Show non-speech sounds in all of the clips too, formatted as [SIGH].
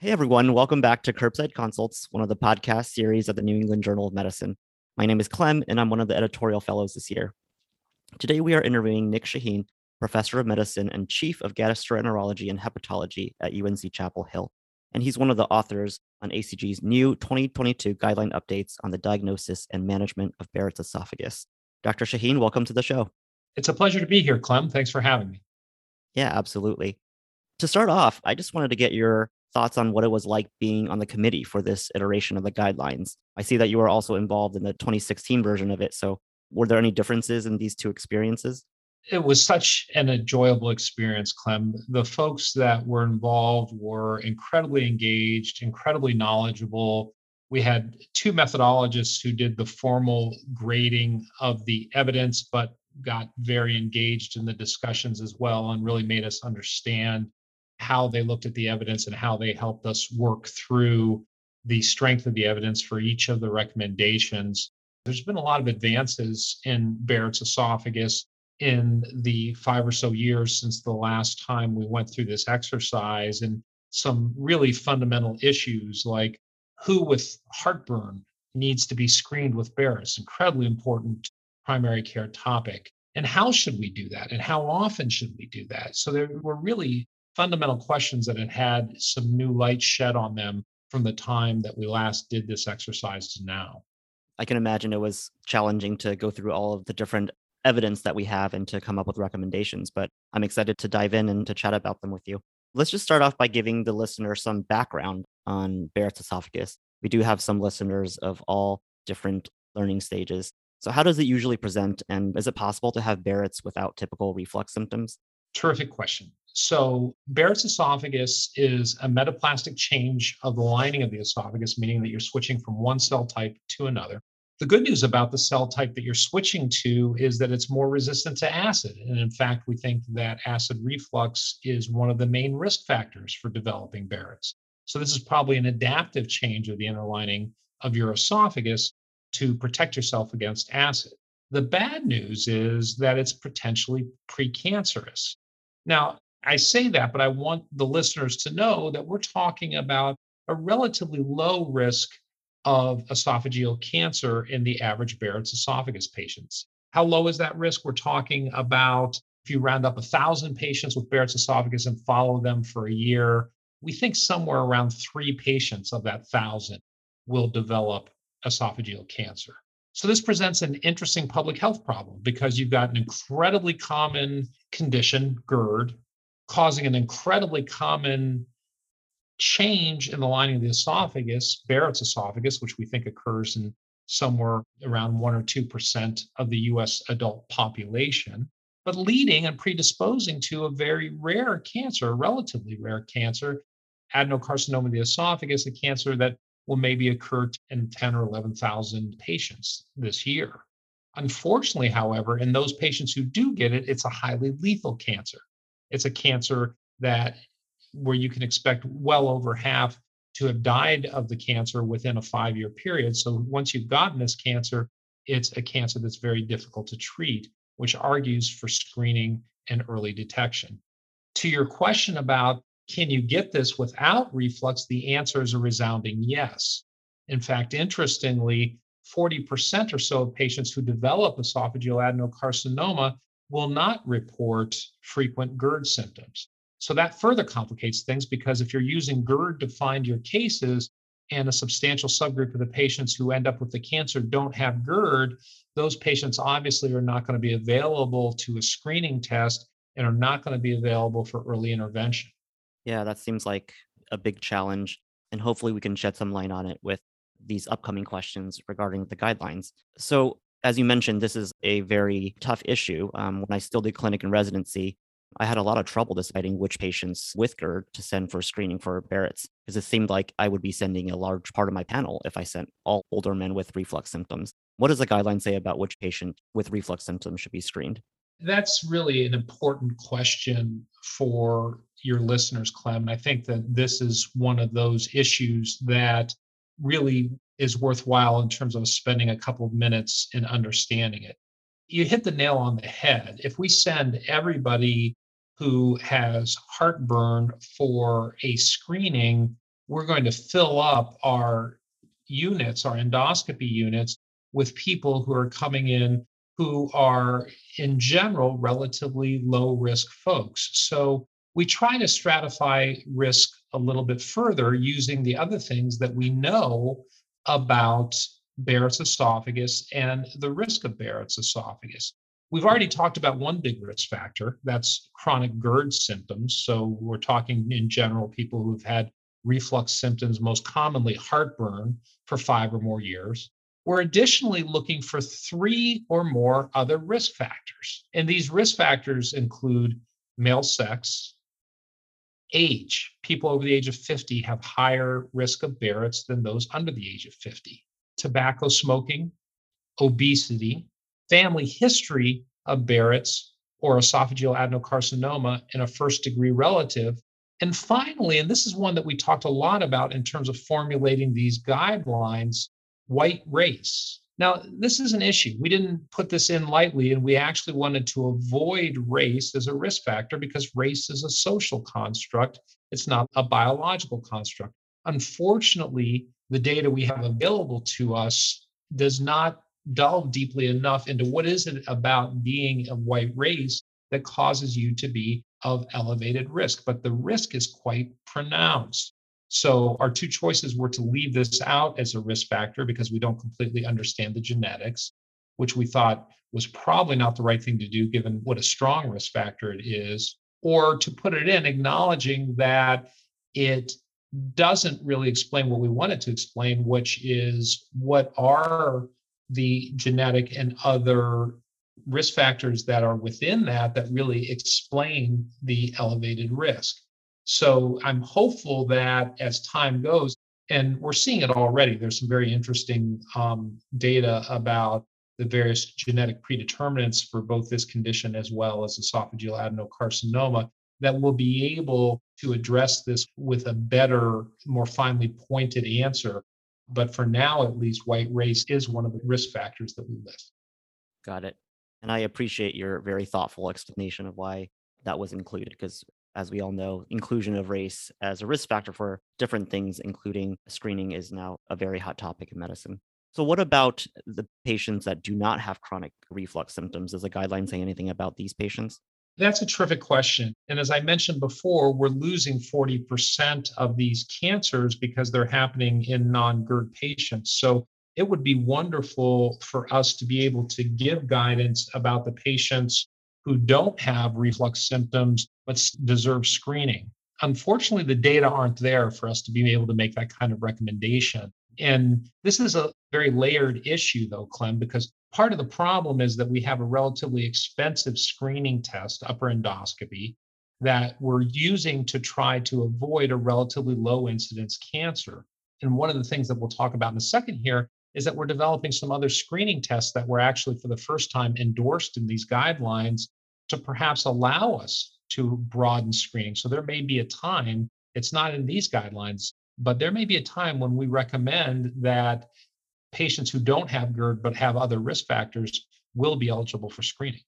Hey everyone, welcome back to Curbside Consults, one of the podcast series of the New England Journal of Medicine. My name is Clem, and I'm one of the editorial fellows this year. Today we are interviewing Nick Shaheen, professor of medicine and chief of gastroenterology and hepatology at UNC Chapel Hill. And he's one of the authors on ACG's new 2022 guideline updates on the diagnosis and management of Barrett's esophagus. Dr. Shaheen, welcome to the show. It's a pleasure to be here, Clem. Thanks for having me. Yeah, absolutely. To start off, I just wanted to get your thoughts on what it was like being on the committee for this iteration of the guidelines. I see that you were also involved in the 2016 version of it. So, were there any differences in these two experiences? It was such an enjoyable experience, Clem. The folks that were involved were incredibly engaged, incredibly knowledgeable. We had two methodologists who did the formal grading of the evidence, but got very engaged in the discussions as well and really made us understand how they looked at the evidence and how they helped us work through the strength of the evidence for each of the recommendations. There's been a lot of advances in Barrett's esophagus in the five or so years since the last time we went through this exercise, and some really fundamental issues like who with heartburn needs to be screened with Barrett's, incredibly important primary care topic. And how should we do that? And how often should we do that? So there were really fundamental questions that had had some new light shed on them from the time that we last did this exercise to now. I can imagine it was challenging to go through all of the different evidence that we have and to come up with recommendations, but I'm excited to dive in and to chat about them with you. Let's just start off by giving the listener some background on Barrett's esophagus. We do have some listeners of all different learning stages. So, how does it usually present? And is it possible to have Barrett's without typical reflux symptoms? Terrific question. So, Barrett's esophagus is a metaplastic change of the lining of the esophagus, meaning that you're switching from one cell type to another. The good news about the cell type that you're switching to is that it's more resistant to acid. And in fact, we think that acid reflux is one of the main risk factors for developing Barrett's. So, this is probably an adaptive change of the inner lining of your esophagus to protect yourself against acid. The bad news is that it's potentially precancerous. Now, I say that, but I want the listeners to know that we're talking about a relatively low risk of esophageal cancer in the average Barrett's esophagus patients. How low is that risk? We're talking about if you round up a thousand patients with Barrett's esophagus and follow them for a year, we think somewhere around three patients of that thousand will develop esophageal cancer. So this presents an interesting public health problem because you've got an incredibly common condition, GERD, causing an incredibly common change in the lining of the esophagus, Barrett's esophagus, which we think occurs in somewhere around 1 or 2% of the US adult population, but leading and predisposing to a very rare cancer, a relatively rare cancer, adenocarcinoma of the esophagus, a cancer that will maybe occur in 10 or 11,000 patients this year. Unfortunately, however, in those patients who do get it, it's a highly lethal cancer. It's a cancer that where you can expect well over half to have died of the cancer within a five year period. So once you've gotten this cancer, it's a cancer that's very difficult to treat, which argues for screening and early detection. To your question about can you get this without reflux, the answer is a resounding yes. In fact, interestingly, 40% or so of patients who develop esophageal adenocarcinoma will not report frequent GERD symptoms. So that further complicates things because if you're using GERD to find your cases and a substantial subgroup of the patients who end up with the cancer don't have GERD, those patients obviously are not going to be available to a screening test and are not going to be available for early intervention. Yeah, that seems like a big challenge. And hopefully we can shed some light on it with these upcoming questions regarding the guidelines. So, as you mentioned, this is a very tough issue. Um, when I still did clinic and residency, I had a lot of trouble deciding which patients with GERD to send for screening for Barrett's because it seemed like I would be sending a large part of my panel if I sent all older men with reflux symptoms. What does the guideline say about which patient with reflux symptoms should be screened? That's really an important question for your listeners, Clem. And I think that this is one of those issues that really is worthwhile in terms of spending a couple of minutes in understanding it. You hit the nail on the head. If we send everybody who has heartburn for a screening, we're going to fill up our units, our endoscopy units, with people who are coming in who are, in general, relatively low risk folks. So we try to stratify risk a little bit further using the other things that we know about Barrett's esophagus and the risk of Barrett's esophagus. We've already talked about one big risk factor that's chronic GERD symptoms. So we're talking in general people who've had reflux symptoms, most commonly heartburn, for five or more years. We're additionally looking for three or more other risk factors. And these risk factors include male sex, age. People over the age of 50 have higher risk of Barrett's than those under the age of 50. Tobacco smoking, obesity, family history of Barrett's or esophageal adenocarcinoma in a first degree relative. And finally, and this is one that we talked a lot about in terms of formulating these guidelines, white race. Now, this is an issue. We didn't put this in lightly, and we actually wanted to avoid race as a risk factor because race is a social construct. It's not a biological construct. Unfortunately, the data we have available to us does not delve deeply enough into what is it about being a white race that causes you to be of elevated risk. But the risk is quite pronounced. So our two choices were to leave this out as a risk factor because we don't completely understand the genetics, which we thought was probably not the right thing to do given what a strong risk factor it is, or to put it in acknowledging that it doesn't really explain what we wanted to explain, which is what are the genetic and other risk factors that are within that that really explain the elevated risk. So I'm hopeful that as time goes, and we're seeing it already, there's some very interesting um, data about the various genetic predeterminants for both this condition as well as esophageal adenocarcinoma that will be able to address this with a better, more finely pointed answer. But for now, at least, white race is one of the risk factors that we list. Got it. And I appreciate your very thoughtful explanation of why that was included because as we all know, inclusion of race as a risk factor for different things, including screening, is now a very hot topic in medicine. So, what about the patients that do not have chronic reflux symptoms? Does the guideline say anything about these patients? That's a terrific question. And as I mentioned before, we're losing 40% of these cancers because they're happening in non GERD patients. So, it would be wonderful for us to be able to give guidance about the patients who don't have reflux symptoms but deserve screening. Unfortunately, the data aren't there for us to be able to make that kind of recommendation. And this is a very layered issue, though, Clem, because part of the problem is that we have a relatively expensive screening test, upper endoscopy, that we're using to try to avoid a relatively low incidence cancer. And one of the things that we'll talk about in a second here is that we're developing some other screening tests that were actually for the first time endorsed in these guidelines to perhaps allow us to broaden screening. So there may be a time, it's not in these guidelines, but there may be a time when we recommend that patients who don't have GERD but have other risk factors will be eligible for screening.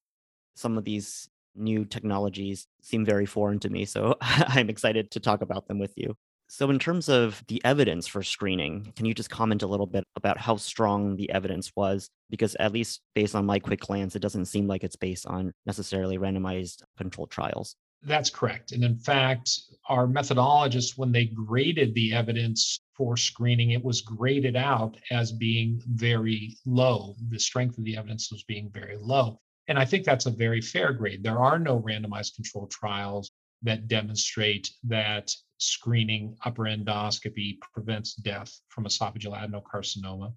Some of these new technologies seem very foreign to me, so [LAUGHS] I'm excited to talk about them with you. So, in terms of the evidence for screening, can you just comment a little bit about how strong the evidence was? Because, at least based on my quick glance, it doesn't seem like it's based on necessarily randomized controlled trials. That's correct. And in fact, our methodologists, when they graded the evidence for screening, it was graded out as being very low. The strength of the evidence was being very low. And I think that's a very fair grade. There are no randomized controlled trials that demonstrate that screening upper endoscopy prevents death from esophageal adenocarcinoma,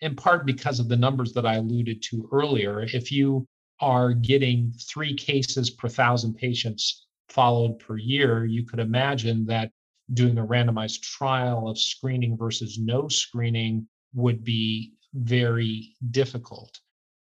in part because of the numbers that I alluded to earlier. If you are getting three cases per thousand patients followed per year, you could imagine that doing a randomized trial of screening versus no screening would be very difficult.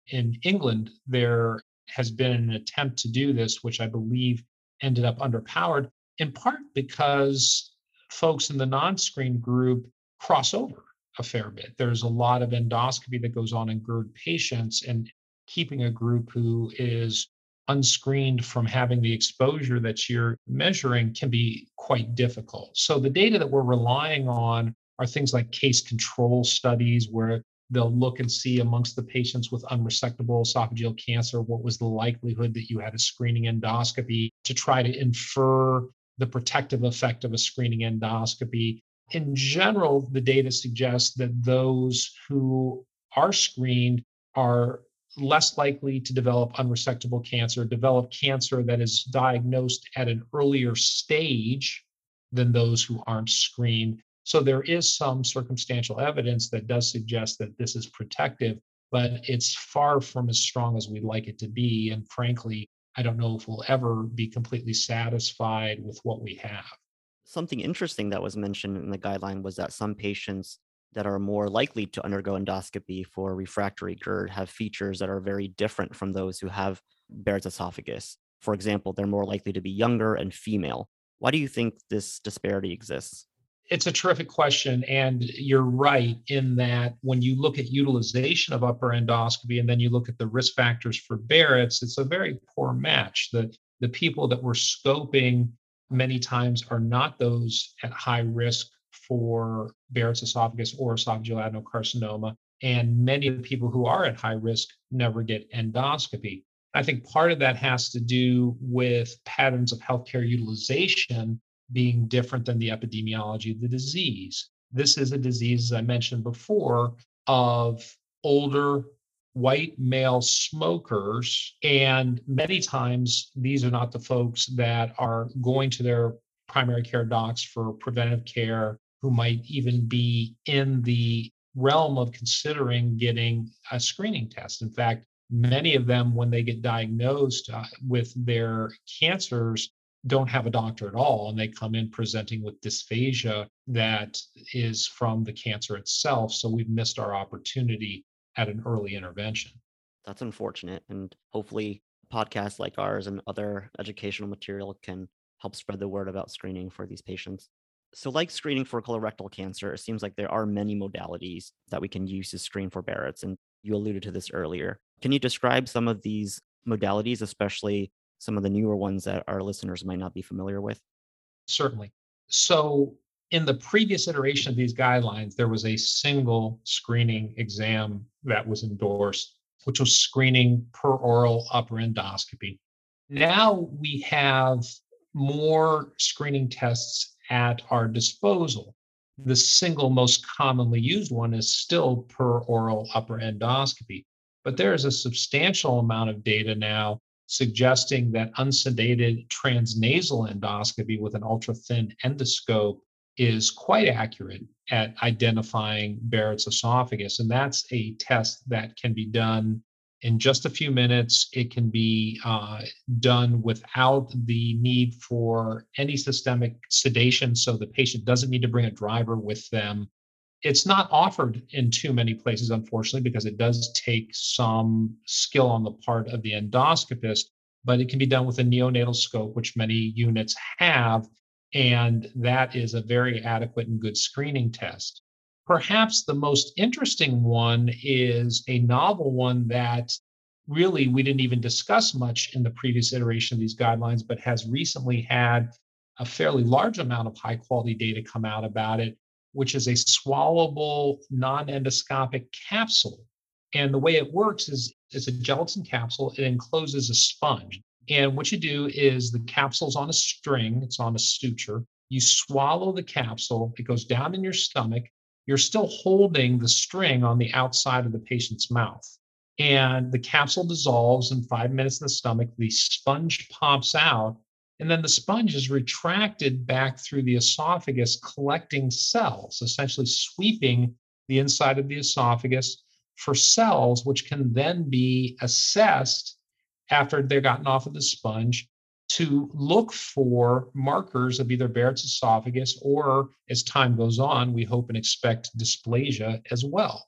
In England, there has been an attempt to do this, which I believe ended up underpowered, in part because folks in the non screen group cross over a fair bit. There's a lot of endoscopy that goes on in GERD patients, and keeping a group who is unscreened from having the exposure that you're measuring can be quite difficult. So the data that we're relying on are things like case control studies where they'll look and see amongst the patients with unresectable esophageal cancer what was the likelihood that you had a screening endoscopy to try to infer the protective effect of a screening endoscopy. In general, the data suggests that those who are screened are less likely to develop unresectable cancer, develop cancer that is diagnosed at an earlier stage than those who aren't screened. So there is some circumstantial evidence that does suggest that this is protective, but it's far from as strong as we'd like it to be. And frankly, I don't know if we'll ever be completely satisfied with what we have. Something interesting that was mentioned in the guideline was that some patients that are more likely to undergo endoscopy for refractory GERD have features that are very different from those who have Barrett's esophagus. For example, they're more likely to be younger and female. Why do you think this disparity exists? It's a terrific question. And you're right in that when you look at utilization of upper endoscopy and then you look at the risk factors for Barrett's, it's a very poor match. The, the people that we're scoping many times are not those at high risk for Barrett's esophagus or esophageal adenocarcinoma. And many of the people who are at high risk never get endoscopy. I think part of that has to do with patterns of healthcare utilization being different than the epidemiology of the disease. This is a disease, as I mentioned before, of older white male smokers. And many times, these are not the folks that are going to their primary care docs for preventive care, who might even be in the realm of considering getting a screening test. In fact, many of them, when they get diagnosed uh, with their cancers, don't have a doctor at all and they come in presenting with dysphagia that is from the cancer itself so we've missed our opportunity at an early intervention. That's unfortunate and hopefully podcasts like ours and other educational material can help spread the word about screening for these patients. So like screening for colorectal cancer it seems like there are many modalities that we can use to screen for barrett's and you alluded to this earlier. Can you describe some of these modalities especially some of the newer ones that our listeners might not be familiar with? Certainly. So, in the previous iteration of these guidelines, there was a single screening exam that was endorsed, which was screening per oral upper endoscopy. Now we have more screening tests at our disposal. The single most commonly used one is still per oral upper endoscopy, but there is a substantial amount of data now suggesting that unsedated transnasal endoscopy with an ultra thin endoscope is quite accurate at identifying Barrett's esophagus. And that's a test that can be done in just a few minutes. It can be uh, done without the need for any systemic sedation. So the patient doesn't need to bring a driver with them. It's not offered in too many places, unfortunately, because it does take some skill on the part of the endoscopist, but it can be done with a neonatal scope, which many units have. And that is a very adequate and good screening test. Perhaps the most interesting one is a novel one that really we didn't even discuss much in the previous iteration of these guidelines, but has recently had a fairly large amount of high quality data come out about it which is a swallowable non endoscopic capsule. And the way it works is it's a gelatin capsule, it encloses a sponge. And what you do is the capsule's on a string, it's on a suture. You swallow the capsule, it goes down in your stomach. You're still holding the string on the outside of the patient's mouth. And the capsule dissolves in five minutes in the stomach. The sponge pops out, and then the sponge is retracted back through the esophagus, collecting cells, essentially sweeping the inside of the esophagus for cells, which can then be assessed after they've gotten off of the sponge to look for markers of either Barrett's esophagus or, as time goes on, we hope and expect dysplasia as well.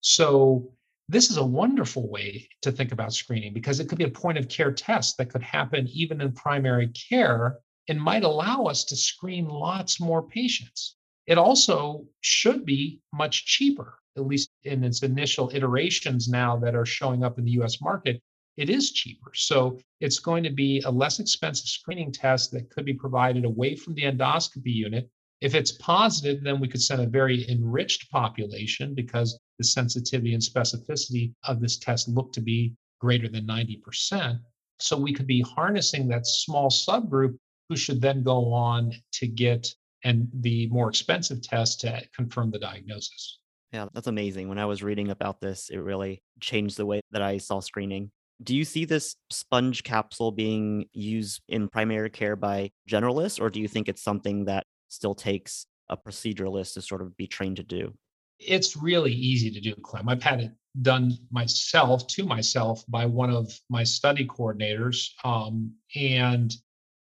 So this is a wonderful way to think about screening because it could be a point of care test that could happen even in primary care and might allow us to screen lots more patients. It also should be much cheaper, at least in its initial iterations now that are showing up in the US market. it is cheaper. So it's going to be a less expensive screening test that could be provided away from the endoscopy unit. If it's positive, then we could send a very enriched population because the sensitivity and specificity of this test look to be greater than 90%. So we could be harnessing that small subgroup who should then go on to get and the more expensive test to confirm the diagnosis. Yeah, that's amazing. When I was reading about this, it really changed the way that I saw screening. Do you see this sponge capsule being used in primary care by generalists, or do you think it's something that still takes a proceduralist to sort of be trained to do? It's really easy to do, Clem. I've had it done myself to myself by one of my study coordinators. Um, and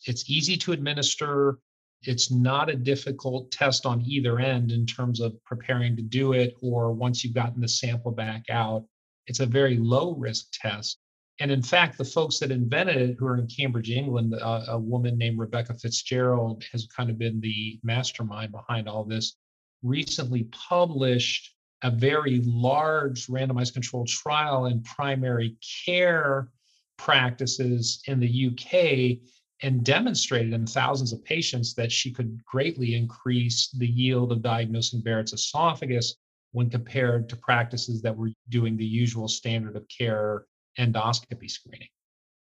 it's easy to administer. It's not a difficult test on either end in terms of preparing to do it or once you've gotten the sample back out. It's a very low risk test. And in fact, the folks that invented it, who are in Cambridge, England, uh, a woman named Rebecca Fitzgerald has kind of been the mastermind behind all this, recently published a very large randomized controlled trial in primary care practices in the UK and demonstrated in thousands of patients that she could greatly increase the yield of diagnosing Barrett's esophagus when compared to practices that were doing the usual standard of care endoscopy screening.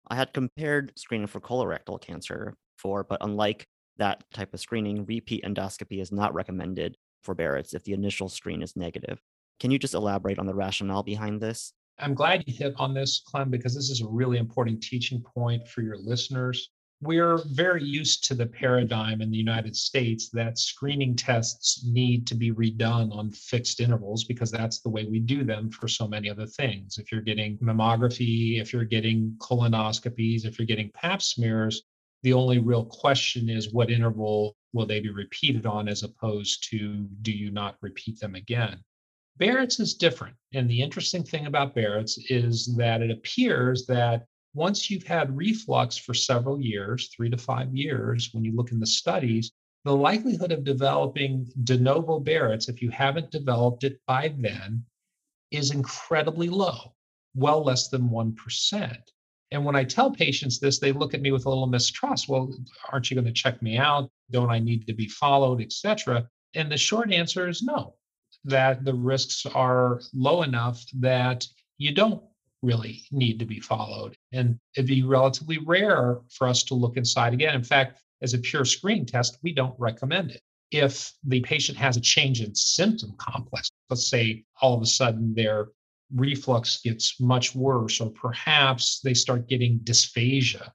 I had compared screening for colorectal cancer for, but unlike that type of screening, repeat endoscopy is not recommended for Barrett's if the initial screen is negative. Can you just elaborate on the rationale behind this? I'm glad you hit on this, Clem, because this is a really important teaching point for your listeners we're very used to the paradigm in the United States that screening tests need to be redone on fixed intervals because that's the way we do them for so many other things. If you're getting mammography, if you're getting colonoscopies, if you're getting pap smears, the only real question is what interval will they be repeated on as opposed to do you not repeat them again? Barrett's is different. And the interesting thing about Barrett's is that it appears that once you've had reflux for several years, three to five years, when you look in the studies, the likelihood of developing de novo Barrett's, if you haven't developed it by then, is incredibly low, well less than 1%. And when I tell patients this, they look at me with a little mistrust. Well, aren't you going to check me out? Don't I need to be followed, etc.? And the short answer is no, that the risks are low enough that you don't really need to be followed. And it'd be relatively rare for us to look inside again. In fact, as a pure screening test, we don't recommend it. If the patient has a change in symptom complex, let's say all of a sudden their reflux gets much worse, or perhaps they start getting dysphagia,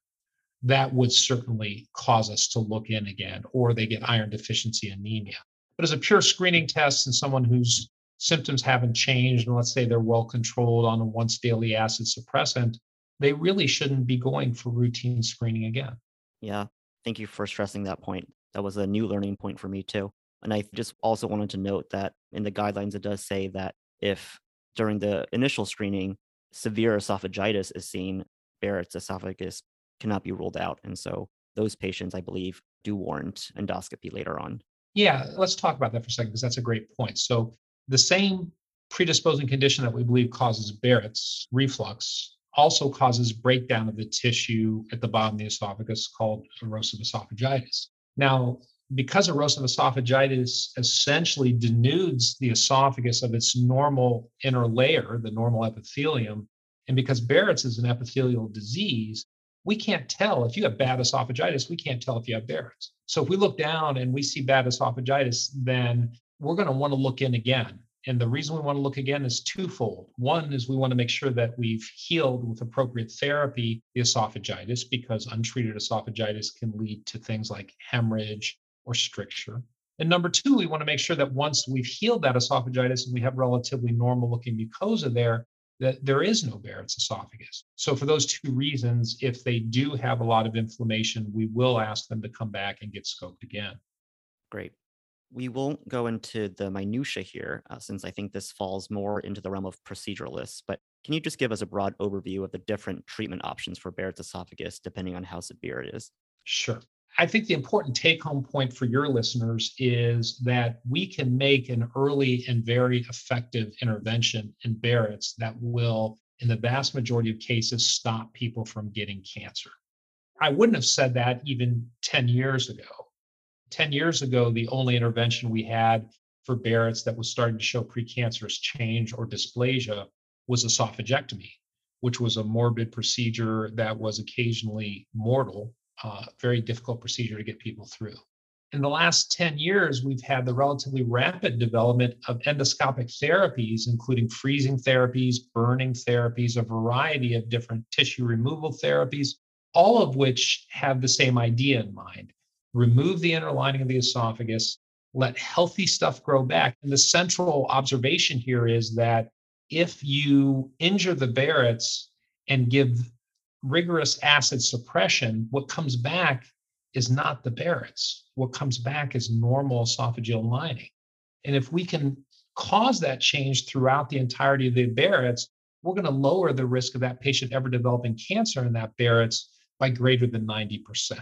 that would certainly cause us to look in again, or they get iron deficiency anemia. But as a pure screening test and someone whose symptoms haven't changed, and let's say they're well controlled on a once daily acid suppressant, they really shouldn't be going for routine screening again. Yeah. Thank you for stressing that point. That was a new learning point for me too. And I just also wanted to note that in the guidelines, it does say that if during the initial screening, severe esophagitis is seen, Barrett's esophagus cannot be ruled out. And so those patients, I believe, do warrant endoscopy later on. Yeah, let's talk about that for a second because that's a great point. So the same predisposing condition that we believe causes Barrett's reflux also causes breakdown of the tissue at the bottom of the esophagus called erosive esophagitis. Now, because erosive esophagitis essentially denudes the esophagus of its normal inner layer, the normal epithelium, and because Barrett's is an epithelial disease, we can't tell if you have bad esophagitis, we can't tell if you have Barrett's. So if we look down and we see bad esophagitis, then we're going to want to look in again. And the reason we want to look again is twofold. One is we want to make sure that we've healed with appropriate therapy the esophagitis because untreated esophagitis can lead to things like hemorrhage or stricture. And number two, we want to make sure that once we've healed that esophagitis and we have relatively normal looking mucosa there, that there is no Barrett's esophagus. So, for those two reasons, if they do have a lot of inflammation, we will ask them to come back and get scoped again. Great. We won't go into the minutia here, uh, since I think this falls more into the realm of proceduralists. But can you just give us a broad overview of the different treatment options for Barrett's esophagus, depending on how severe it is? Sure. I think the important take home point for your listeners is that we can make an early and very effective intervention in Barrett's that will in the vast majority of cases, stop people from getting cancer. I wouldn't have said that even 10 years ago. 10 years ago, the only intervention we had for Barrett's that was starting to show precancerous change or dysplasia was esophagectomy, which was a morbid procedure that was occasionally mortal, uh, very difficult procedure to get people through. In the last 10 years, we've had the relatively rapid development of endoscopic therapies, including freezing therapies, burning therapies, a variety of different tissue removal therapies, all of which have the same idea in mind remove the inner lining of the esophagus, let healthy stuff grow back. And the central observation here is that if you injure the Barrett's and give rigorous acid suppression, what comes back is not the Barrett's. What comes back is normal esophageal lining. And if we can cause that change throughout the entirety of the Barrett's, we're going to lower the risk of that patient ever developing cancer in that Barrett's by greater than 90%.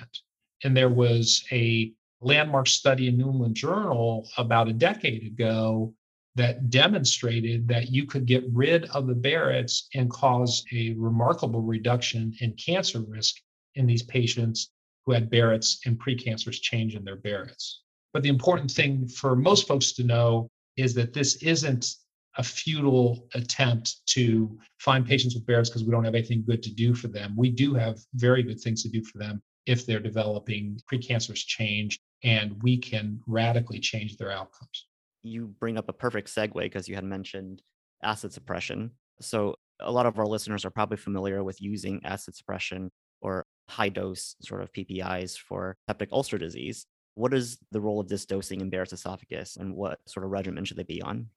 And there was a landmark study in New England Journal about a decade ago that demonstrated that you could get rid of the Barrett's and cause a remarkable reduction in cancer risk in these patients who had Barrett's and precancerous change in their Barrett's. But the important thing for most folks to know is that this isn't a futile attempt to find patients with Barrett's because we don't have anything good to do for them. We do have very good things to do for them if they're developing precancerous change, and we can radically change their outcomes you bring up a perfect segue because you had mentioned acid suppression. So a lot of our listeners are probably familiar with using acid suppression or high dose sort of PPIs for peptic ulcer disease. What is the role of this dosing in Barrett's esophagus and what sort of regimen should they be on?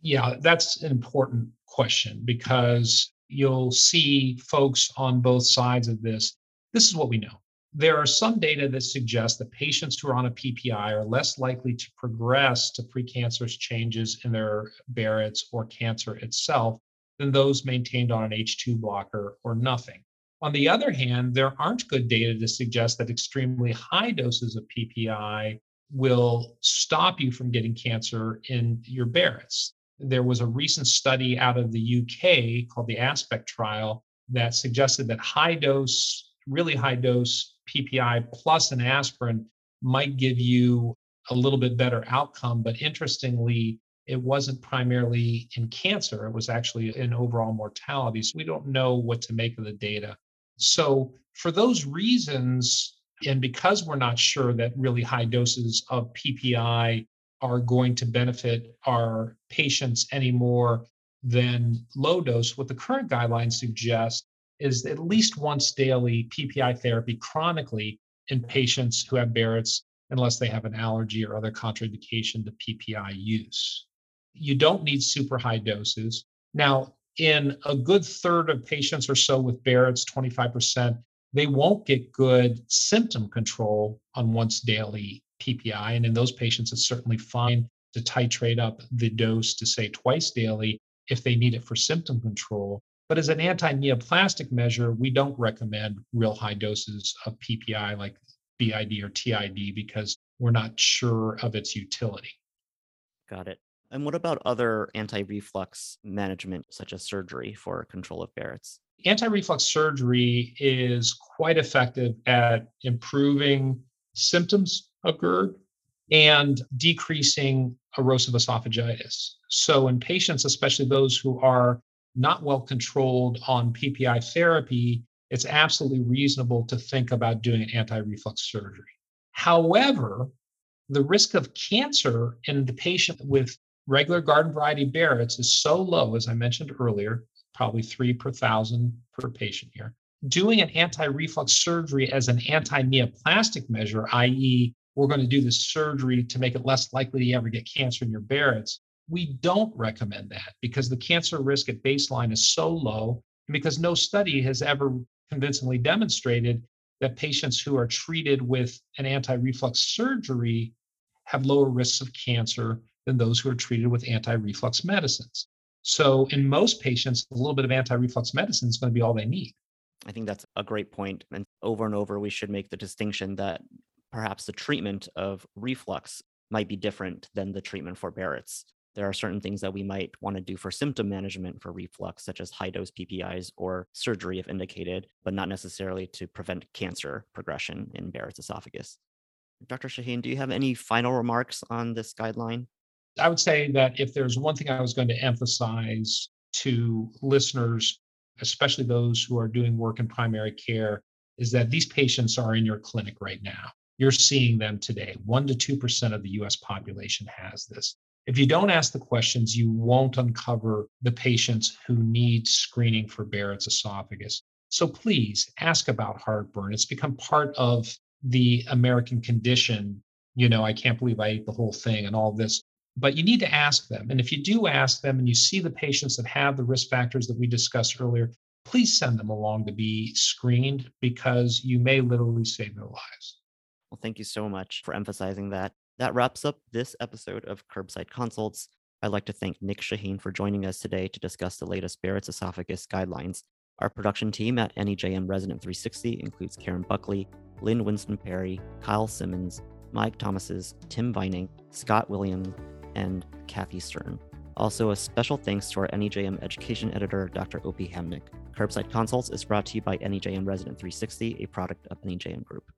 Yeah, that's an important question because you'll see folks on both sides of this. This is what we know there are some data that suggest that patients who are on a PPI are less likely to progress to precancerous changes in their Barrett's or cancer itself than those maintained on an H2 blocker or nothing. On the other hand, there aren't good data to suggest that extremely high doses of PPI will stop you from getting cancer in your Barrett's. There was a recent study out of the UK called the Aspect trial that suggested that high dose, really high dose PPI plus an aspirin might give you a little bit better outcome. But interestingly, it wasn't primarily in cancer, it was actually in overall mortality. So we don't know what to make of the data. So, for those reasons, and because we're not sure that really high doses of PPI are going to benefit our patients any more than low dose, what the current guidelines suggest is at least once daily PPI therapy chronically in patients who have Barrett's, unless they have an allergy or other contraindication to PPI use. You don't need super high doses. Now, in a good third of patients or so with Barrett's, 25%, they won't get good symptom control on once daily PPI. And in those patients, it's certainly fine to titrate up the dose to say twice daily if they need it for symptom control. But as an anti neoplastic measure, we don't recommend real high doses of PPI like BID or TID because we're not sure of its utility. Got it. And what about other anti reflux management, such as surgery for control of Barrett's? Anti reflux surgery is quite effective at improving symptoms of GERD and decreasing erosive esophagitis. So, in patients, especially those who are not well controlled on PPI therapy, it's absolutely reasonable to think about doing an anti reflux surgery. However, the risk of cancer in the patient with regular garden variety Barrett's is so low, as I mentioned earlier, probably three per thousand per patient here. Doing an anti reflux surgery as an anti neoplastic measure, i.e., we're going to do this surgery to make it less likely to ever get cancer in your Barrett's, we don't recommend that because the cancer risk at baseline is so low, and because no study has ever convincingly demonstrated that patients who are treated with an anti reflux surgery have lower risks of cancer than those who are treated with anti reflux medicines. So, in most patients, a little bit of anti reflux medicine is going to be all they need. I think that's a great point. And over and over, we should make the distinction that perhaps the treatment of reflux might be different than the treatment for Barrett's there are certain things that we might want to do for symptom management for reflux, such as high dose PPIs or surgery if indicated, but not necessarily to prevent cancer progression in Barrett's esophagus. Dr. Shaheen, do you have any final remarks on this guideline? I would say that if there's one thing I was going to emphasize to listeners, especially those who are doing work in primary care, is that these patients are in your clinic right now. You're seeing them today. 1% to 2% of the US population has this. If you don't ask the questions, you won't uncover the patients who need screening for Barrett's esophagus. So please ask about heartburn. It's become part of the American condition. You know, I can't believe I ate the whole thing and all this but you need to ask them. And if you do ask them and you see the patients that have the risk factors that we discussed earlier, please send them along to be screened because you may literally save their lives. Well, thank you so much for emphasizing that. That wraps up this episode of Curbside Consults. I'd like to thank Nick Shaheen for joining us today to discuss the latest Barrett's esophagus guidelines. Our production team at NEJM Resident 360 includes Karen Buckley, Lynn Winston Perry, Kyle Simmons, Mike Thomases, Tim Vining, Scott Williams, and Kathy Stern. Also, a special thanks to our NEJM education editor, Dr. Opie Hamnick. Curbside Consults is brought to you by NEJM Resident 360, a product of NEJM Group.